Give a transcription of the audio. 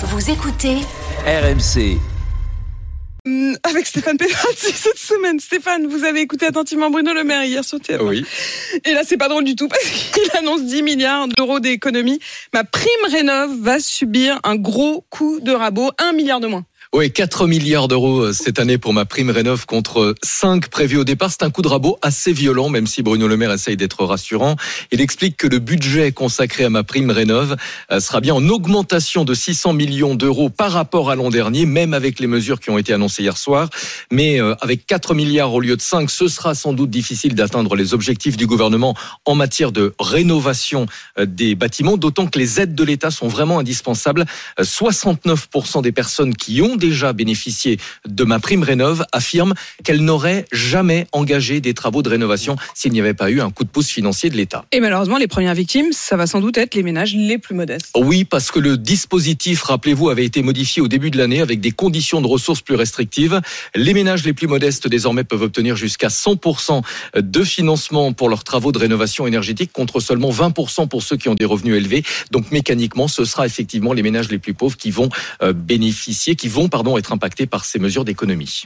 Vous écoutez RMC. Hum, Avec Stéphane Pénalty cette semaine. Stéphane, vous avez écouté attentivement Bruno Le Maire hier sur TF1. Oui. Et là, c'est pas drôle du tout parce qu'il annonce 10 milliards d'euros d'économies. Ma prime rénov va subir un gros coup de rabot, 1 milliard de moins. Oui, 4 milliards d'euros euh, cette année pour ma prime rénov contre 5 prévus au départ. C'est un coup de rabot assez violent, même si Bruno Le Maire essaye d'être rassurant. Il explique que le budget consacré à ma prime rénov euh, sera bien en augmentation de 600 millions d'euros par rapport à l'an dernier, même avec les mesures qui ont été annoncées hier soir. Mais euh, avec 4 milliards au lieu de 5, ce sera sans doute difficile d'atteindre les objectifs du gouvernement en matière de rénovation des bâtiments, d'autant que les aides de l'État sont vraiment indispensables. 69% des personnes qui ont déjà bénéficié de ma prime rénov affirment qu'elles n'auraient jamais engagé des travaux de rénovation s'il n'y avait pas eu un coup de pouce financier de l'État. Et malheureusement, les premières victimes, ça va sans doute être les ménages les plus modestes. Oui, parce que le dispositif, rappelez-vous, avait été modifié au début de l'année avec des conditions de ressources plus restrictives. Les ménages les plus modestes désormais peuvent obtenir jusqu'à 100% de financement pour leurs travaux de rénovation énergétique contre seulement 20% pour ceux qui ont des revenus élevés. Donc mécaniquement, ce sera effectivement les ménages les plus pauvres qui vont euh, bénéficier, qui vont pardon, être impactés par ces mesures d'économie.